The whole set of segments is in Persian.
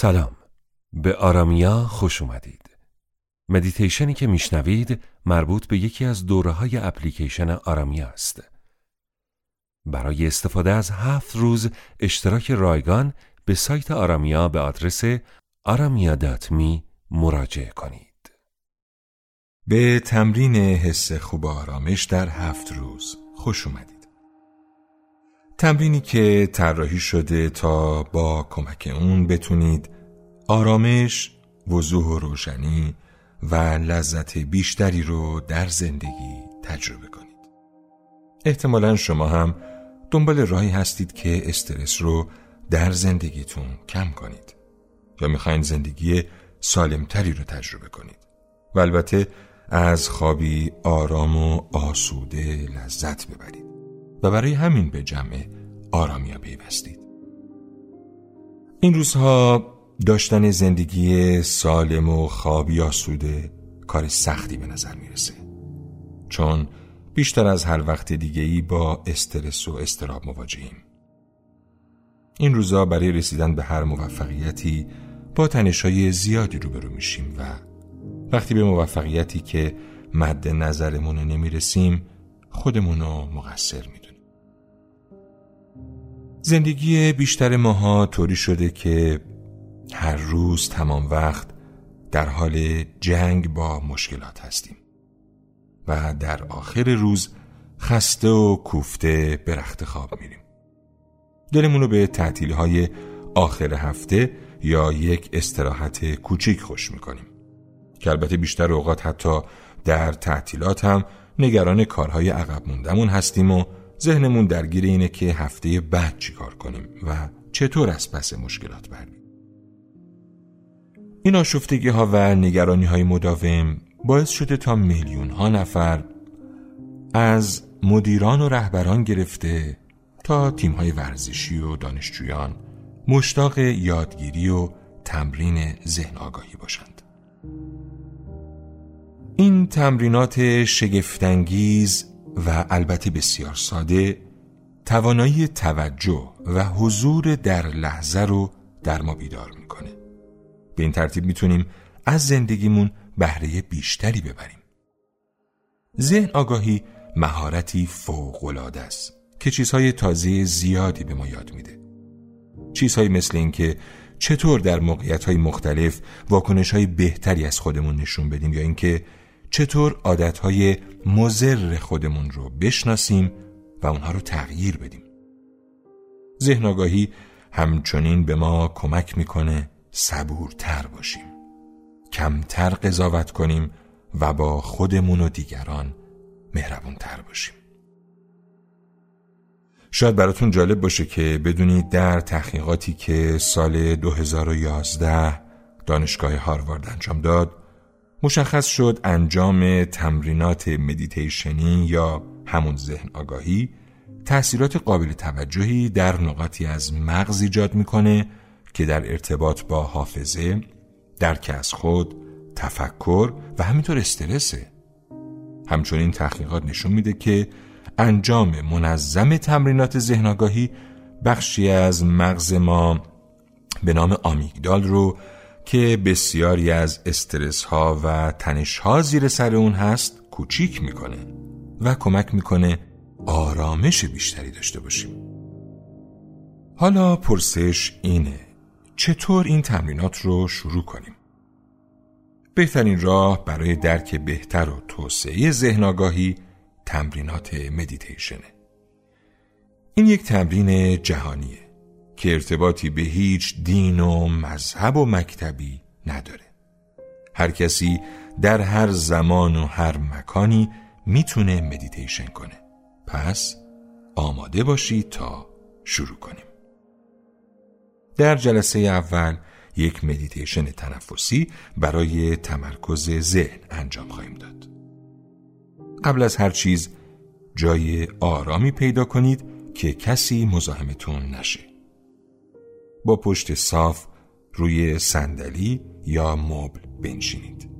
سلام. به آرامیا خوش اومدید. مدیتیشنی که میشنوید مربوط به یکی از دوره های اپلیکیشن آرامیا است. برای استفاده از هفت روز اشتراک رایگان به سایت آرامیا به آدرس آرامیا.می مراجعه کنید. به تمرین حس خوب آرامش در هفت روز خوش اومدید. تمرینی که طراحی شده تا با کمک اون بتونید آرامش، وضوح و روشنی و لذت بیشتری رو در زندگی تجربه کنید. احتمالا شما هم دنبال راهی هستید که استرس رو در زندگیتون کم کنید یا می‌خواین زندگی سالمتری رو تجربه کنید و البته از خوابی آرام و آسوده لذت ببرید و برای همین به جمع آرامیا پیوستید. این روزها داشتن زندگی سالم و خوابی آسوده کار سختی به نظر می‌رسه. چون بیشتر از هر وقت دیگه ای با استرس و استراب مواجهیم. این روزا برای رسیدن به هر موفقیتی با تنشهای زیادی روبرو میشیم و وقتی به موفقیتی که مد نظرمون نمی‌رسیم خودمونو مقصر می‌دونیم زندگی بیشتر ماها طوری شده که هر روز تمام وقت در حال جنگ با مشکلات هستیم و در آخر روز خسته و کوفته به رخت خواب میریم. دلمون رو به تعطیل های آخر هفته یا یک استراحت کوچیک خوش می‌کنیم که البته بیشتر اوقات حتی در تعطیلات هم نگران کارهای عقب موندمون هستیم و ذهنمون درگیر اینه که هفته بعد چیکار کنیم و چطور از پس مشکلات بریم این آشفتگی ها و نگرانی های مداوم باعث شده تا میلیون ها نفر از مدیران و رهبران گرفته تا تیم های ورزشی و دانشجویان مشتاق یادگیری و تمرین ذهن آگاهی باشند. این تمرینات شگفتانگیز و البته بسیار ساده توانایی توجه و حضور در لحظه رو در ما بیدار می‌کنه. به این ترتیب می‌تونیم از زندگیمون بهره بیشتری ببریم. ذهن آگاهی مهارتی فوق‌العاده است که چیزهای تازه زیادی به ما یاد میده. چیزهایی مثل اینکه چطور در موقعیت‌های مختلف واکنش‌های بهتری از خودمون نشون بدیم یا اینکه چطور عادت‌های مضر خودمون رو بشناسیم و اونها رو تغییر بدیم. ذهن آگاهی همچنین به ما کمک می‌کنه صبورتر باشیم. کمتر قضاوت کنیم و با خودمون و دیگران مهربونتر باشیم. شاید براتون جالب باشه که بدونید در تحقیقاتی که سال 2011 دانشگاه هاروارد انجام داد مشخص شد انجام تمرینات مدیتیشنی یا همون ذهن آگاهی تأثیرات قابل توجهی در نقاطی از مغز ایجاد می‌کنه که در ارتباط با حافظه، درک از خود، تفکر و همینطور استرسه. همچنین تحقیقات نشون میده که انجام منظم تمرینات ذهنگاهی بخشی از مغز ما به نام آمیگدال رو که بسیاری از استرس ها و تنش ها زیر سر اون هست کوچیک می‌کنه و کمک می‌کنه آرامش بیشتری داشته باشیم. حالا پرسش اینه چطور این تمرینات رو شروع کنیم؟ بهترین راه برای درک بهتر و توسعه ذهن آگاهی تمرینات مدیتیشنه. این یک تمرین جهانیه. که ارتباطی به هیچ دین و مذهب و مکتبی نداره هر کسی در هر زمان و هر مکانی می‌تونه مدیتیشن کنه پس آماده باشید تا شروع کنیم در جلسه اول یک مدیتیشن تنفسی برای تمرکز ذهن انجام خواهیم داد. قبل از هر چیز جای آرامی پیدا کنید که کسی مزاحمتون نشه. با پشت صاف روی صندلی یا مبل بنشینید.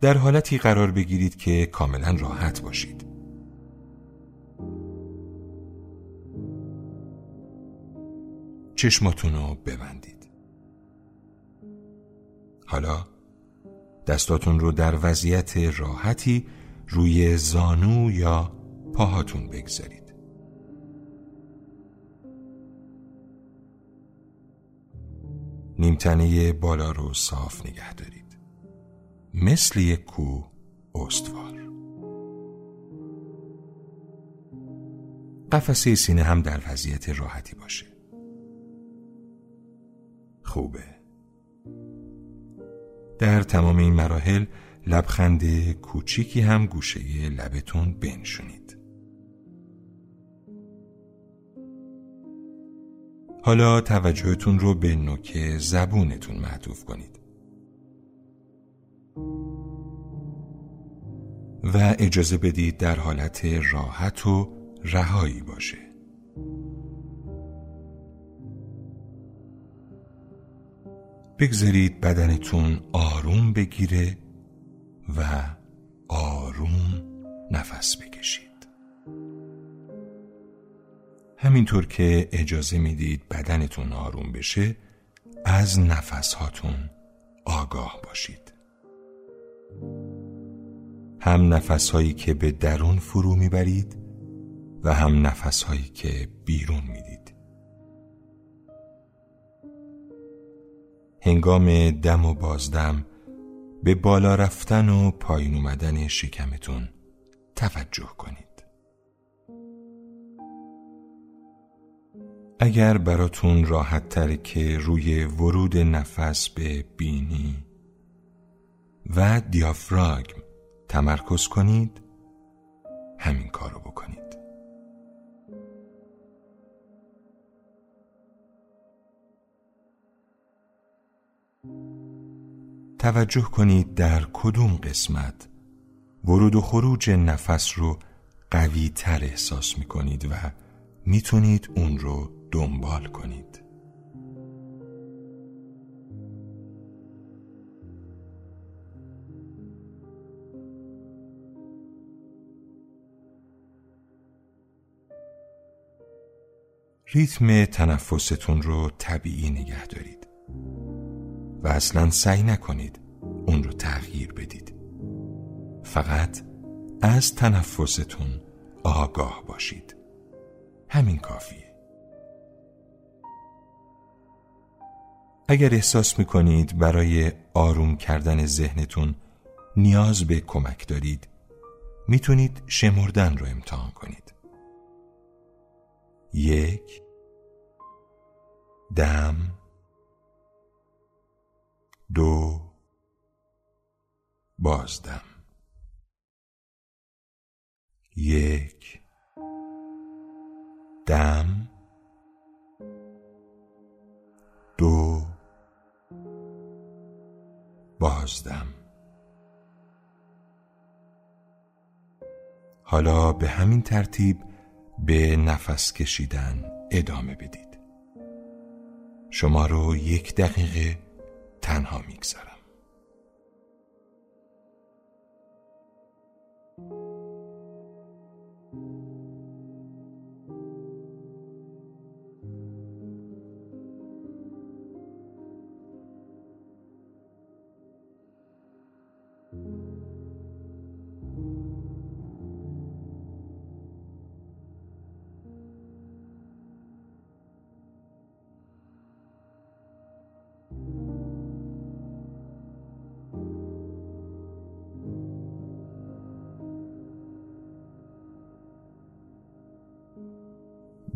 در حالتی قرار بگیرید که کاملا راحت باشید. چشماتون رو ببندید. حالا دستاتون رو در وضعیت راحتی روی زانو یا پاهاتون بگذارید. نیمتنه بالا رو صاف نگه دارید. مثل یک کو استوار. قفسه سینه هم در وضعیت راحتی باشه. خوبه. در تمام این مراحل لبخند کوچیکی هم گوشه لبتون بنشونید. حالا توجهتون رو به نوک زبونتون معطوف کنید. و اجازه بدید در حالت راحت و رهایی باشه. بگذارید بدنتون آروم بگیره و آروم نفس بکشید. همینطور که اجازه می‌دید بدنتون آروم بشه از نفس هاتون آگاه باشید. هم نفس هایی که به درون فرو می‌برید و هم نفس هایی که بیرون می‌دید. هنگام دم و بازدم به بالا رفتن و پایین اومدن شکمتون توجه کنید. اگر براتون راحت تره که روی ورود نفس به بینی و دیافراگم تمرکز کنید همین کارو بکنید. توجه کنید در کدوم قسمت ورود و خروج نفس رو قوی تر احساس می کنید و می‌تونید اون رو دنبال کنید. ریتم تنفستون رو طبیعی نگه دارید. و اصلا سعی نکنید اون رو تغییر بدید. فقط از تنفستون آگاه باشید. همین کافیه. اگر احساس می‌کنید برای آروم کردن ذهنتون نیاز به کمک دارید می‌تونید شمردن رو امتحان کنید. یک دم. بازدم یک. دم. دو. بازدم. حالا به همین ترتیب به نفس کشیدن ادامه بدید. شما رو یک دقیقه تنها میگذرم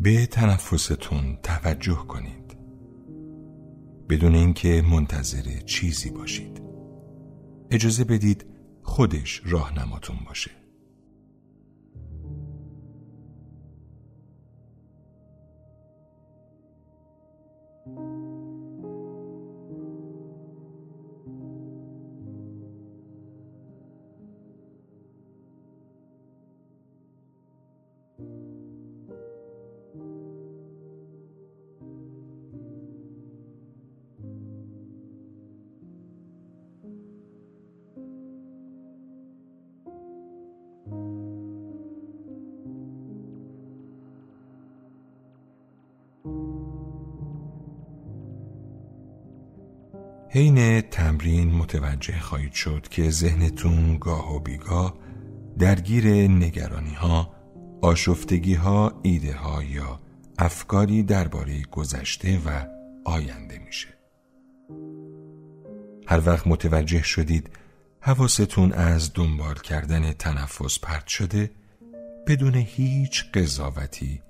به تنفستون توجه کنید. بدون اینکه منتظر چیزی باشید. اجازه بدید خودش راهنماتون باشه. حین تمرین متوجه خواهید شد که ذهنتون گاه و بیگاه درگیر نگرانی ها، آشفتگی ها، ایده ها یا افکاری درباره گذشته و آینده میشه. هر وقت متوجه شدید حواستون از دنبال کردن تنفس پرت شده بدون هیچ قضاوتی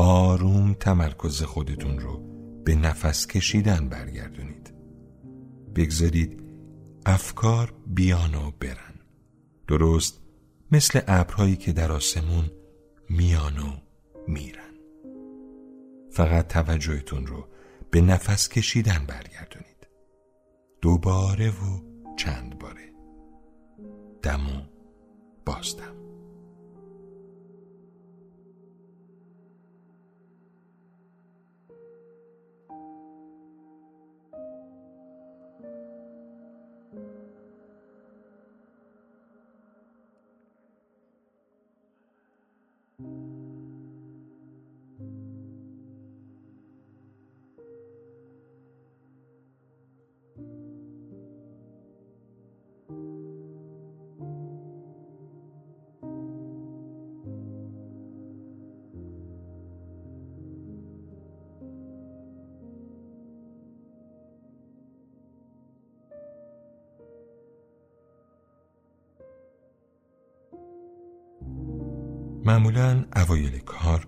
آروم تمرکز خودتون رو به نفس کشیدن برگردونید. بگذارید افکار بیان و برن. درست مثل ابرهایی که در آسمون میان و میرن. فقط توجهتون رو به نفس کشیدن برگردونید. دوباره و چند باره. دم و بازدم. معمولا اوایل کار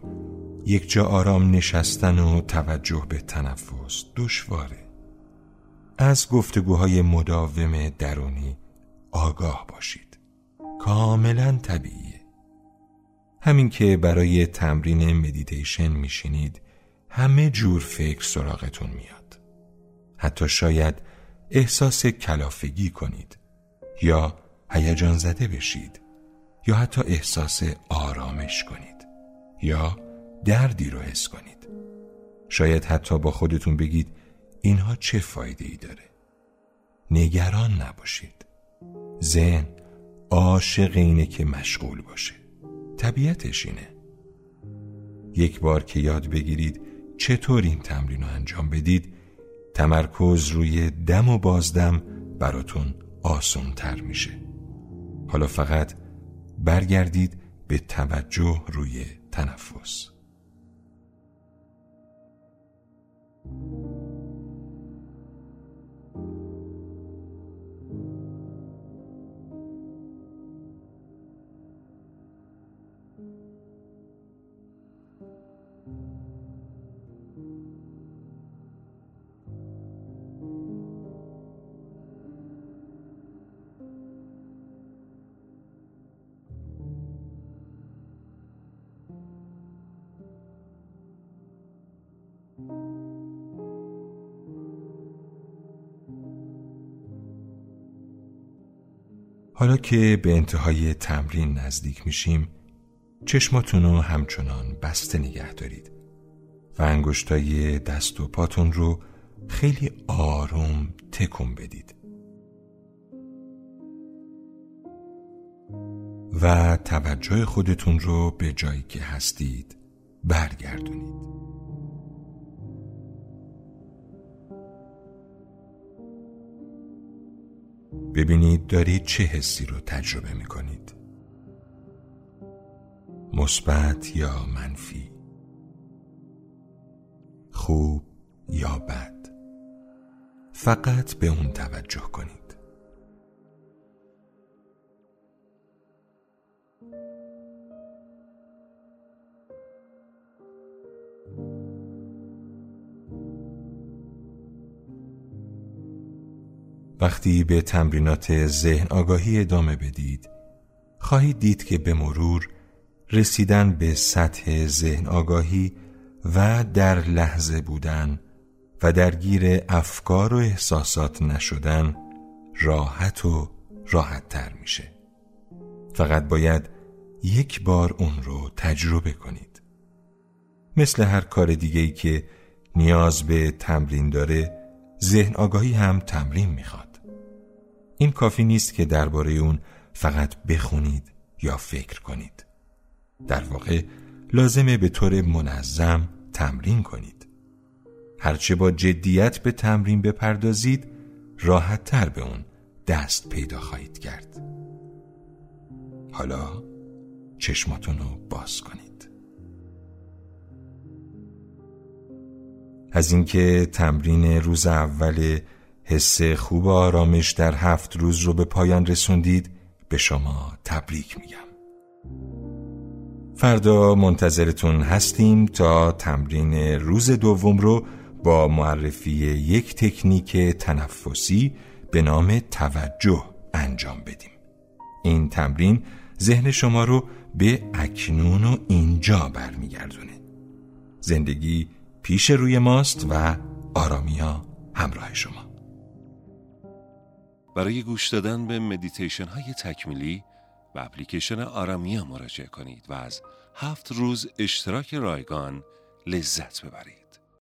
یک جا آرام نشستن و توجه به تنفس دشواره. از گفتگوهای مداوم درونی آگاه باشید. کاملا طبیعیه. همین که برای تمرین مدیتیشن میشینید همه جور فکر سراغتون میاد. حتی شاید احساس کلافگی کنید یا هیجان زده بشید. یا حتی احساس آرامش کنید یا دردی رو حس کنید. شاید حتی با خودتون بگید اینها چه فایده ای داره. نگران نباشید. ذهن عاشق اینه که مشغول باشه. طبیعتش اینه. یک بار که یاد بگیرید چطور این تمرین رو انجام بدید تمرکز روی دم و بازدم براتون آسان تر میشه. حالا فقط برگردید به توجه روی تنفس. حالا که به انتهای تمرین نزدیک میشیم چشماتون رو همچنان بسته نگه دارید و انگشتای دست و پاتون رو خیلی آروم تکون بدید. و توجه خودتون رو به جایی که هستید برگردونید. ببینید دارید چه حسی رو تجربه می کنید مثبت یا منفی؟ خوب یا بد؟ فقط به اون توجه کنید. وقتی به تمرینات ذهن آگاهی ادامه بدید خواهید دید که به مرور رسیدن به سطح ذهن آگاهی و در لحظه بودن و درگیر افکار و احساسات نشدن راحت و راحت تر میشه. فقط باید یک بار اون رو تجربه کنید. مثل هر کار دیگهی که نیاز به تمرین داره ذهن آگاهی هم تمرین می‌خواد. این کافی نیست که درباره اون فقط بخونید یا فکر کنید. در واقع لازمه به طور منظم تمرین کنید. هرچه با جدیت به تمرین بپردازید راحت تر به اون دست پیدا خواهید کرد. حالا چشماتون رو باز کنید. از اینکه تمرین روز اول حس خوب و آرامش در هفت روز رو به پایان رسوندید به شما تبریک میگم. فردا منتظرتون هستیم تا تمرین روز دوم رو با معرفی یک تکنیک تنفسی به نام توجه انجام بدیم. این تمرین ذهن شما رو به اکنون و اینجا برمیگردونه. زندگی پیش روی ماست و آرامیا همراه شما. برای گوش دادن به مدیتیشن های تکمیلی و اپلیکیشن آرامیا مراجعه کنید و از هفت روز اشتراک رایگان لذت ببرید.